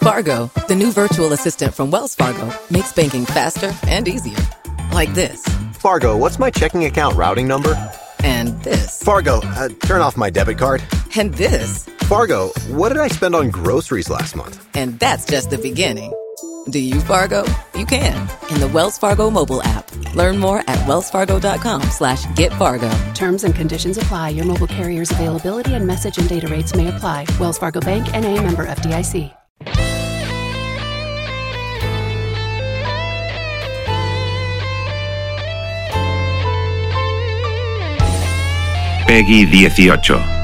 Fargo, the new virtual assistant from Wells Fargo, makes banking faster and easier. Like this. Fargo, what's my checking account routing number? And this. Fargo, uh, turn off my debit card. And this. Fargo, what did I spend on groceries last month? And that's just the beginning. Do you Fargo? You can in the Wells Fargo mobile app. Learn more at wellsfargo.com slash get Fargo. Terms and conditions apply. Your mobile carrier's availability and message and data rates may apply. Wells Fargo Bank and a member FDIC. Peggy 18.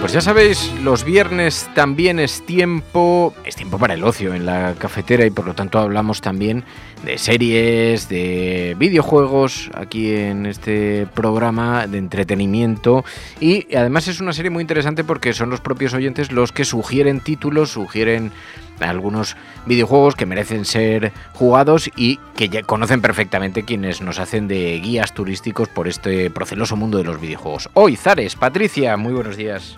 Pues ya sabéis, los viernes también es tiempo, es tiempo para el ocio en la cafetera y por lo tanto hablamos también de series, de videojuegos aquí en este programa de entretenimiento. Y además es una serie muy interesante porque son los propios oyentes los que sugieren títulos, sugieren algunos videojuegos que merecen ser jugados y que ya conocen perfectamente quienes nos hacen de guías turísticos por este proceloso mundo de los videojuegos. Hoy, Zares, Patricia, muy buenos días.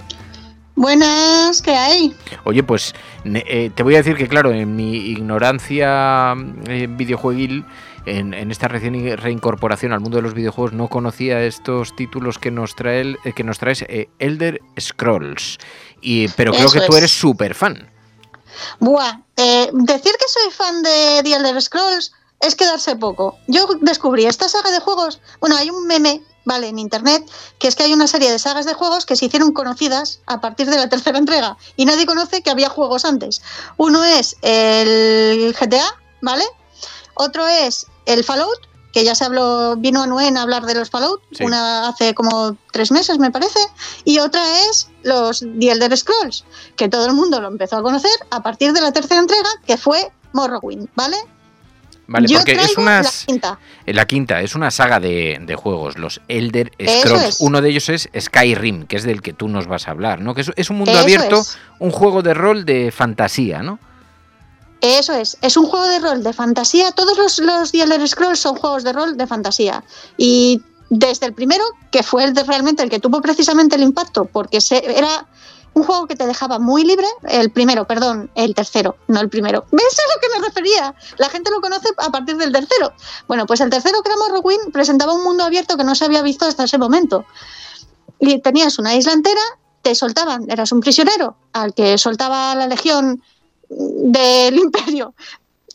Buenas, ¿qué hay? Oye, pues eh, te voy a decir que, claro, en mi ignorancia eh, videojueguil, en, esta recién reincorporación al mundo de los videojuegos, no conocía estos títulos que nos, trae, eh, que nos traes Elder Scrolls. Y, pero creo que tú eres súper fan. Buah, eh, decir que soy fan de The Elder Scrolls es quedarse poco. Yo descubrí esta saga de juegos. Bueno, hay un meme, vale, en internet, que es que hay una serie de sagas de juegos que se hicieron conocidas a partir de la tercera entrega y nadie conoce que había juegos antes. Uno es el GTA, ¿vale? Otro es el Fallout que ya se habló, vino a Nuen a hablar de los Fallout, una hace como tres meses me parece, y otra es los The Elder Scrolls, que todo el mundo lo empezó a conocer a partir de la tercera entrega, que fue Morrowind, ¿vale? Vale, porque es una. La quinta. Eh, la quinta, es una saga de, juegos, los Elder Scrolls. Uno de ellos es Skyrim, que es del que tú nos vas a hablar, ¿no? Que es, un mundo abierto, un juego de rol de fantasía, ¿no? Eso es, es un juego de rol de fantasía. Todos los, los The Elder Scrolls son juegos de rol de fantasía. Y desde el primero, que fue el de realmente el que tuvo precisamente el impacto, porque se, era un juego que te dejaba muy libre, el primero, perdón, el tercero, no el primero. ¿Ves a lo que me refería? La gente lo conoce a partir del tercero. Bueno, pues el tercero, que era Morrowind, presentaba un mundo abierto que no se había visto hasta ese momento. Y tenías una isla entera, te soltaban, eras un prisionero al que soltaba la legión del imperio.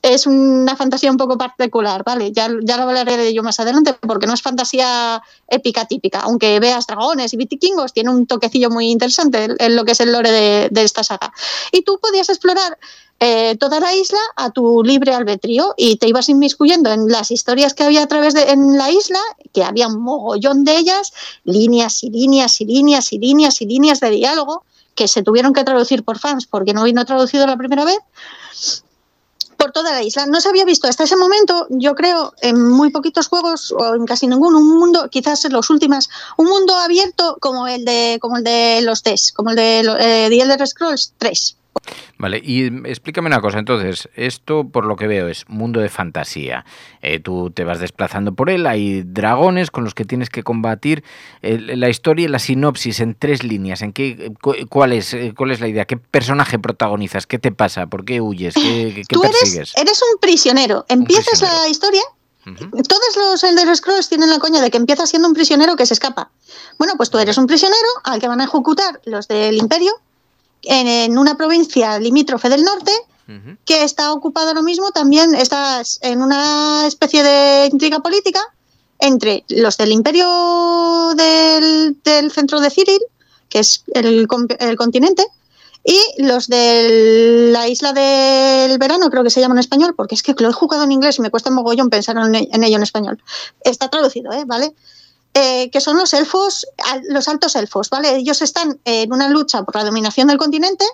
Es una fantasía un poco particular, ¿vale? Ya, ya lo hablaré de ello más adelante, porque no es fantasía épica típica. Aunque veas dragones y vikingos, tiene un toquecillo muy interesante en lo que es el lore de, esta saga. Y tú podías explorar eh, toda la isla a tu libre albedrío y te ibas inmiscuyendo en las historias que había a través de en la isla, que había un mogollón de ellas, líneas y líneas y líneas y líneas y líneas de diálogo que se tuvieron que traducir por fans porque no vino traducido la primera vez por toda la isla. No se había visto hasta ese momento, yo creo, en muy poquitos juegos o en casi ninguno, un mundo, quizás en los últimos, un mundo abierto como el de como el de los TES, como el de eh, The Elder Scrolls 3. Vale, y explícame una cosa, entonces, esto por lo que veo es mundo de fantasía. Eh, tú te vas desplazando por él, hay dragones con los que tienes que combatir. la historia, la sinopsis en tres líneas, ¿en qué, cuál, es, eh, ¿cuál es la idea? ¿Qué personaje protagonizas? ¿Qué te pasa? ¿Por qué huyes? ¿Qué, tú persigues? Eres, un prisionero. Empiezas la historia Todos los Elder Scrolls tienen la coña de que empieza siendo un prisionero que se escapa. Bueno, pues tú eres un prisionero al que van a ejecutar los del Imperio en, una provincia limítrofe del norte que está ocupada ahora mismo también, está en una especie de intriga política entre los del imperio del, centro de Cyril, que es el, continente, Y los de la isla del verano, creo que se llama en español, porque es que lo he jugado en inglés y me cuesta mogollón pensar en, en ello en español. Está traducido, ¿eh? ¿vale? Eh, que son los elfos, los altos elfos, ¿vale? Ellos están en una lucha por la dominación del continente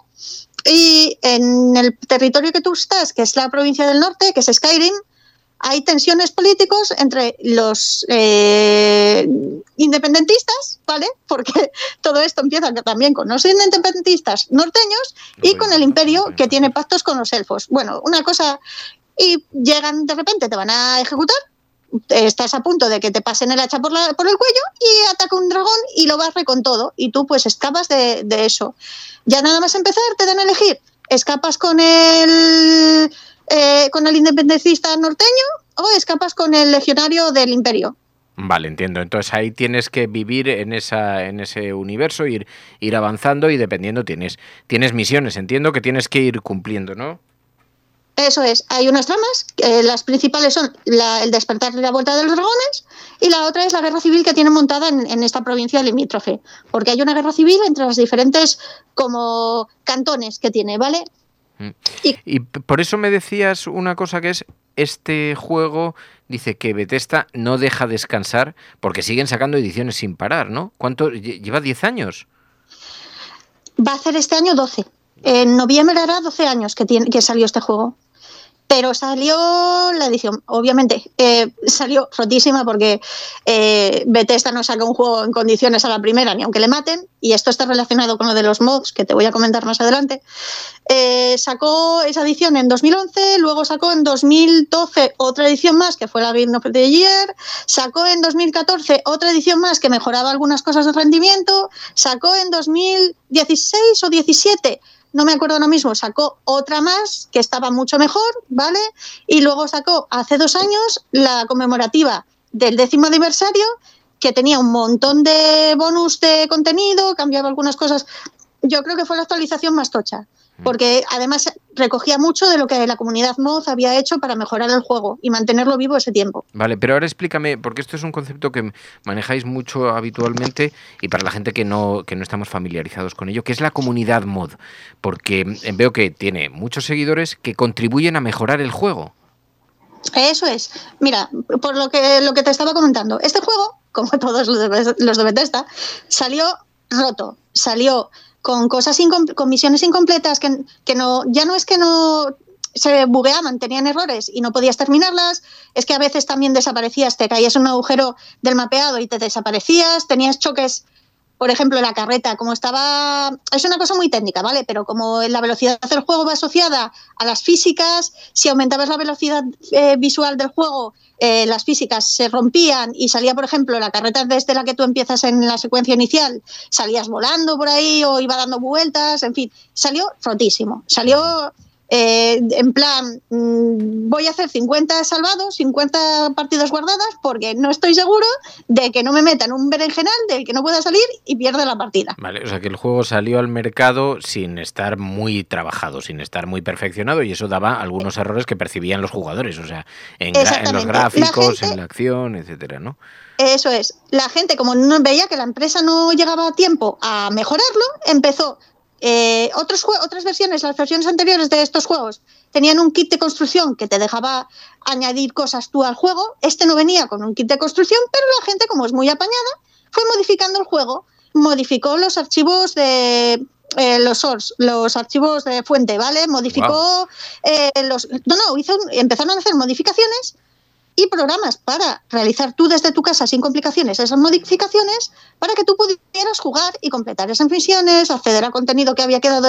y en el territorio que tú estás, que es la provincia del norte, que es Skyrim, hay tensiones políticos entre los eh, independentistas, ¿vale? Porque todo esto empieza también con los independentistas norteños y con el imperio que tiene pactos con los elfos. Bueno, una cosa y llegan de repente, te van a ejecutar, estás a punto de que te pasen el hacha por, la, por el cuello y ataca un dragón y lo barre con todo y tú pues escapas de, eso. Ya nada más empezar te dan a elegir, escapas con el eh, con el independentista norteño o escapas con el legionario del imperio. Vale, entiendo. Entonces ahí tienes que vivir en esa, en ese universo, ir, ir avanzando y dependiendo tienes, tienes misiones. Entiendo que tienes que ir cumpliendo, ¿no? Eso es, hay unas tramas, eh, las principales son la, el despertar de la vuelta de los dragones y la otra es la guerra civil que tienen montada en, en, esta provincia limítrofe, porque hay una guerra civil entre las diferentes como cantones que tiene, ¿vale? Y, y, por eso me decías una cosa que es, este juego dice que Bethesda no deja descansar porque siguen sacando ediciones sin parar, ¿no? ¿Cuánto? ¿Lleva 10 años? Va a hacer este año 12. En noviembre hará 12 años que, tiene, que salió este juego pero salió la edición, obviamente, eh, salió rotísima porque eh, Bethesda no saca un juego en condiciones a la primera, ni aunque le maten, y esto está relacionado con lo de los mods, que te voy a comentar más adelante. Eh, sacó esa edición en 2011, luego sacó en 2012 otra edición más, que fue la Game of the Year, sacó en 2014 otra edición más que mejoraba algunas cosas de rendimiento, sacó en 2016 o 17 no me acuerdo ahora mismo, sacó otra más que estaba mucho mejor, ¿vale? Y luego sacó hace dos años la conmemorativa del décimo aniversario, que tenía un montón de bonus de contenido, cambiaba algunas cosas. Yo creo que fue la actualización más tocha porque además recogía mucho de lo que la comunidad mod había hecho para mejorar el juego y mantenerlo vivo ese tiempo. Vale, pero ahora explícame, porque esto es un concepto que manejáis mucho habitualmente y para la gente que no, que no estamos familiarizados con ello, que es la comunidad mod, porque veo que tiene muchos seguidores que contribuyen a mejorar el juego. Eso es. Mira, por lo que, lo que te estaba comentando, este juego, como todos los de, los de Bethesda, salió roto, salió con cosas con misiones incompletas que, que no ya no es que no se bugueaban, tenían errores y no podías terminarlas, es que a veces también desaparecías, te caías en un agujero del mapeado y te desaparecías, tenías choques por ejemplo, la carreta, como estaba. Es una cosa muy técnica, ¿vale? Pero como la velocidad del juego va asociada a las físicas, si aumentabas la velocidad eh, visual del juego, eh, las físicas se rompían y salía, por ejemplo, la carreta desde la que tú empiezas en la secuencia inicial, salías volando por ahí o iba dando vueltas, en fin, salió rotísimo. Salió eh, en plan, mmm, voy a hacer 50 salvados, 50 partidas guardadas, porque no estoy seguro de que no me metan un berenjenal del que no pueda salir y pierda la partida. Vale, o sea que el juego salió al mercado sin estar muy trabajado, sin estar muy perfeccionado, y eso daba algunos errores que percibían los jugadores, o sea, en, en los gráficos, la gente, en la acción, etcétera, ¿no? Eso es. La gente, como no veía que la empresa no llegaba a tiempo a mejorarlo, empezó eh, otros otras versiones, las versiones anteriores de estos juegos, tenían un kit de construcción que te dejaba añadir cosas tú al juego. Este no venía con un kit de construcción, pero la gente, como es muy apañada, fue modificando el juego, modificó los archivos de eh, los source, los archivos de fuente, ¿vale? Modificó wow. eh, los. No, no, hizo, empezaron a hacer modificaciones y programas para realizar tú desde tu casa sin complicaciones esas modificaciones para que tú pudieras jugar y completar esas misiones, acceder a contenido que había quedado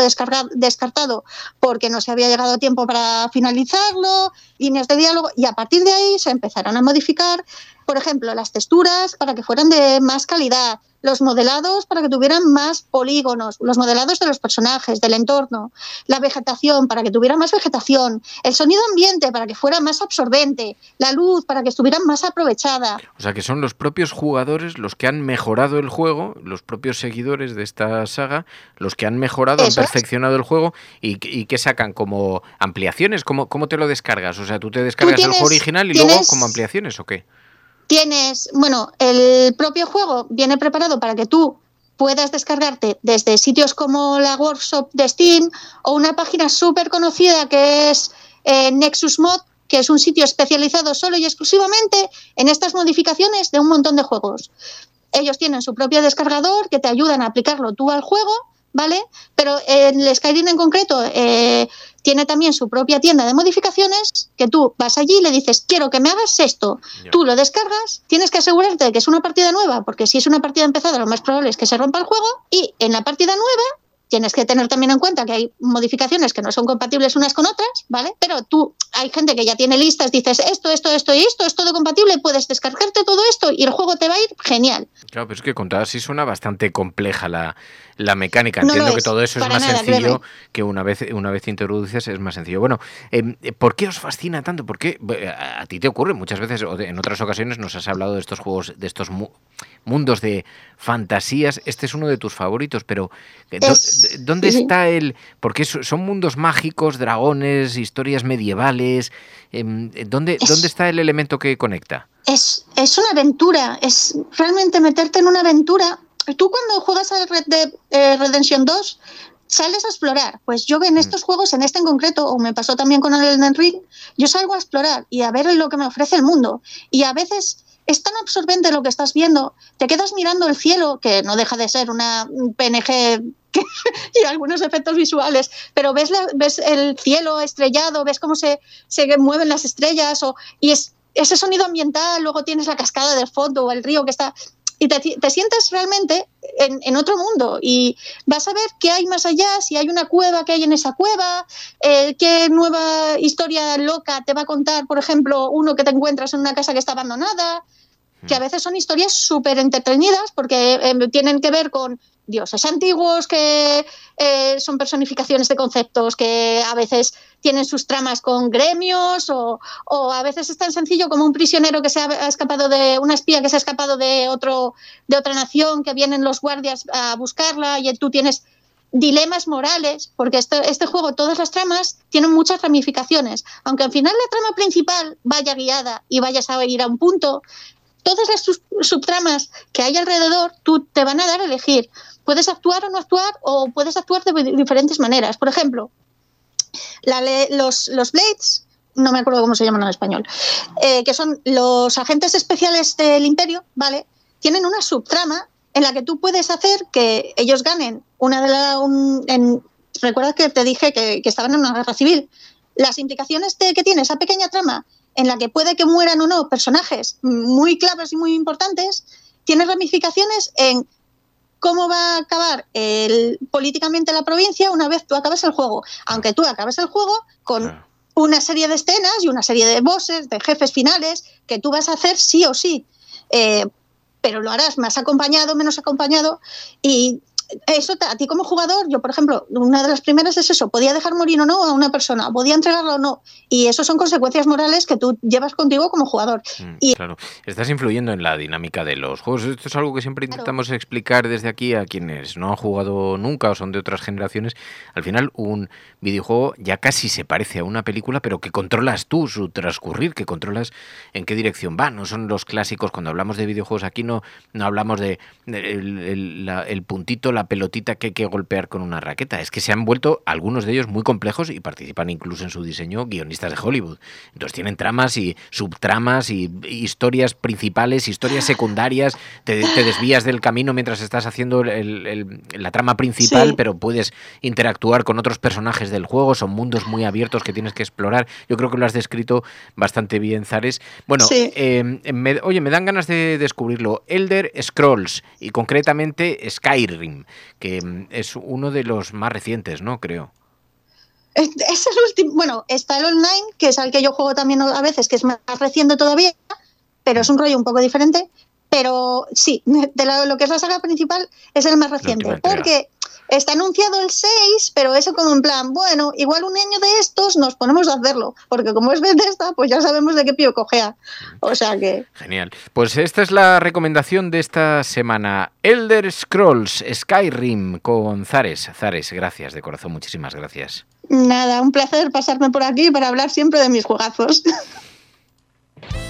descartado porque no se había llegado a tiempo para finalizarlo, líneas de diálogo y a partir de ahí se empezaron a modificar, por ejemplo, las texturas para que fueran de más calidad, los modelados para que tuvieran más polígonos, los modelados de los personajes, del entorno, la vegetación para que tuviera más vegetación, el sonido ambiente para que fuera más absorbente, la luz para que estuviera más aprovechada. O sea que son los propios jugadores los que han mejorado el juego, los propios seguidores de esta saga, los que han mejorado, Eso han perfeccionado es. el juego y, y, que sacan como ampliaciones, ¿Cómo, ¿cómo te lo descargas? O sea, tú te descargas ¿Tú tienes, el juego original y tienes... luego como ampliaciones o qué? Tienes, bueno, el propio juego viene preparado para que tú puedas descargarte desde sitios como la Workshop de Steam o una página súper conocida que es eh, Nexus Mod, que es un sitio especializado solo y exclusivamente en estas modificaciones de un montón de juegos. Ellos tienen su propio descargador que te ayudan a aplicarlo tú al juego, ¿vale? Pero en el Skyrim en concreto eh, tiene también su propia tienda de modificaciones que tú vas allí y le dices, quiero que me hagas esto. Tú lo descargas, tienes que asegurarte de que es una partida nueva, porque si es una partida empezada lo más probable es que se rompa el juego y en la partida nueva tienes que tener también en cuenta que hay modificaciones que no son compatibles unas con otras, ¿vale? Pero tú, hay gente que ya tiene listas, dices esto, esto, esto y esto, es todo compatible, puedes descargarte todo esto y el juego te va a ir genial. Claro, pero es que contada así suena bastante compleja la, la mecánica. Entiendo que todo eso es más sencillo que una vez, una vez introduces es más sencillo. Bueno, em, ¿por qué os fascina tanto? ¿Por qué a, ti te ocurre muchas veces, o en otras ocasiones nos has hablado de estos juegos, de estos mundos de fantasías? Este es uno de tus favoritos, pero ¿dónde está el...? Porque son mundos mágicos, dragones, historias medievales. Em, ¿dónde, ¿Dónde está el elemento que conecta? Es, es una aventura, es realmente meterte en una aventura tú cuando juegas a Red Dead eh, Redemption 2 sales a explorar. Pues yo en mm. estos juegos, en este en concreto, o me pasó también con el Elden Ring, yo salgo a explorar y a ver lo que me ofrece el mundo. Y a veces es tan absorbente lo que estás viendo, te quedas mirando el cielo, que no deja de ser una PNG y algunos efectos visuales, pero ves, ves el cielo estrellado, ves cómo se, se mueven las estrellas, o, y es ese sonido ambiental, luego tienes la cascada del fondo o el río que está y te, sientes realmente en, otro mundo. Y vas a ver qué hay más allá, si hay una cueva, qué hay en esa cueva, eh, qué nueva historia loca te va a contar, por ejemplo, uno que te encuentras en una casa que está abandonada, que a mm. veces son historias súper entretenidas porque eh, tienen que ver con dioses antiguos que eh, son personificaciones de conceptos que a veces tienen sus tramas con gremios o, a veces es tan sencillo como un prisionero que se ha escapado de una espía que se ha escapado de otro de otra nación que vienen los guardias a buscarla y tú tienes dilemas morales, porque este, este juego, todas las tramas tienen muchas ramificaciones. Aunque al final la trama principal vaya guiada y vayas a ir a un punto, todas las subtramas que hay alrededor, tú te van a dar a elegir puedes actuar o no actuar o puedes actuar de diferentes maneras. Por ejemplo, los, los Blades, no me acuerdo cómo se llaman en español, eh, que son los agentes especiales del imperio, ¿vale? Tienen una subtrama en la que tú puedes hacer que ellos ganen una de la... Recuerda que te dije que, estaban en una guerra civil. Las implicaciones de, que tiene esa pequeña trama en la que puede que mueran o no personajes muy claves y muy importantes, tiene ramificaciones en cómo va a acabar el, políticamente la provincia una vez tú acabes el juego. Aunque tú acabes el juego con una serie de escenas y una serie de bosses, de jefes finales, que tú vas a hacer sí o sí. Eh, pero lo harás más acompañado, menos acompañado. Y eso a ti como jugador, yo por ejemplo, una de las primeras es eso, podía dejar morir o no a una persona, podía entregarlo o no, y eso son consecuencias morales que tú llevas contigo como jugador. Mm, y claro, estás influyendo en la dinámica de los juegos. Esto es algo que siempre intentamos explicar desde aquí a quienes no han jugado nunca o son de otras generaciones. Al final, un videojuego ya casi se parece a una película, pero que controlas tú su transcurrir, que controlas en qué dirección va. No son los clásicos, cuando hablamos de videojuegos aquí no, no hablamos de, el, puntito, la pelotita que hay que golpear con una raqueta. Es que se han vuelto algunos de ellos muy complejos y participan incluso en su diseño guionistas de Hollywood. Entonces tienen tramas y subtramas y historias principales, historias secundarias. Te, desvías del camino mientras estás haciendo la trama principal, pero puedes interactuar con otros personajes del juego, son mundos muy abiertos que tienes que explorar. Yo creo que lo has descrito bastante bien, Zares. Bueno, em, oye, me dan ganas de descubrirlo. Elder Scrolls y concretamente Skyrim, que em, es uno de los más recientes, ¿no? Creo. Es el último. Bueno, está el online, que es al que yo juego también a veces, que es más reciente todavía, pero es un rollo un poco diferente. Pero sí, de lo que es la saga principal es el más reciente. Porque Está anunciado el 6, pero eso como en plan, bueno, igual un año de estos nos ponemos a hacerlo, porque como es Bethesda, pues ya sabemos de qué pío cogea. O sea que... Genial. Pues esta es la recomendación de esta semana. Elder Scrolls Skyrim con Zares. Zares, gracias de corazón, muchísimas gracias. Nada, un placer pasarme por aquí para hablar siempre de mis juegazos.